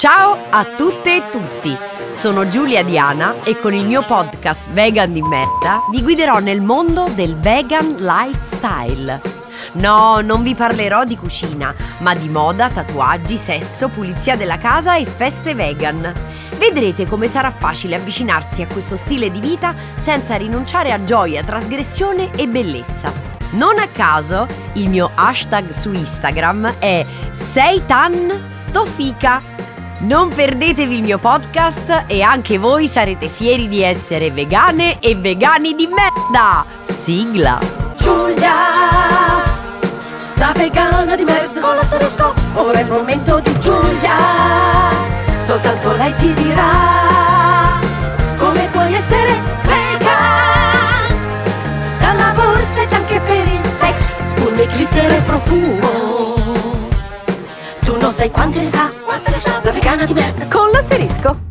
Ciao a tutte e tutti! Sono Giulia Diana e con il mio podcast Vegan di merda vi guiderò nel mondo del vegan lifestyle. No, non vi parlerò di cucina, ma di moda, tatuaggi, sesso, pulizia della casa e feste vegan. Vedrete come sarà facile avvicinarsi a questo stile di vita senza rinunciare a gioia, trasgressione e bellezza. Non a caso il mio hashtag su Instagram è Seitan non perdetevi il mio podcast e anche voi sarete fieri di essere vegane e vegani di merda! Sigla! Giulia, la vegana di merda con l'asterisco, ora è il momento di Giulia, soltanto lei ti dirà come puoi essere vegan, dalla borsetta anche per il sex, spugna, glitter e profumo, non sai quante ne sa, quante ne sa, la vegana di merda con l'asterisco.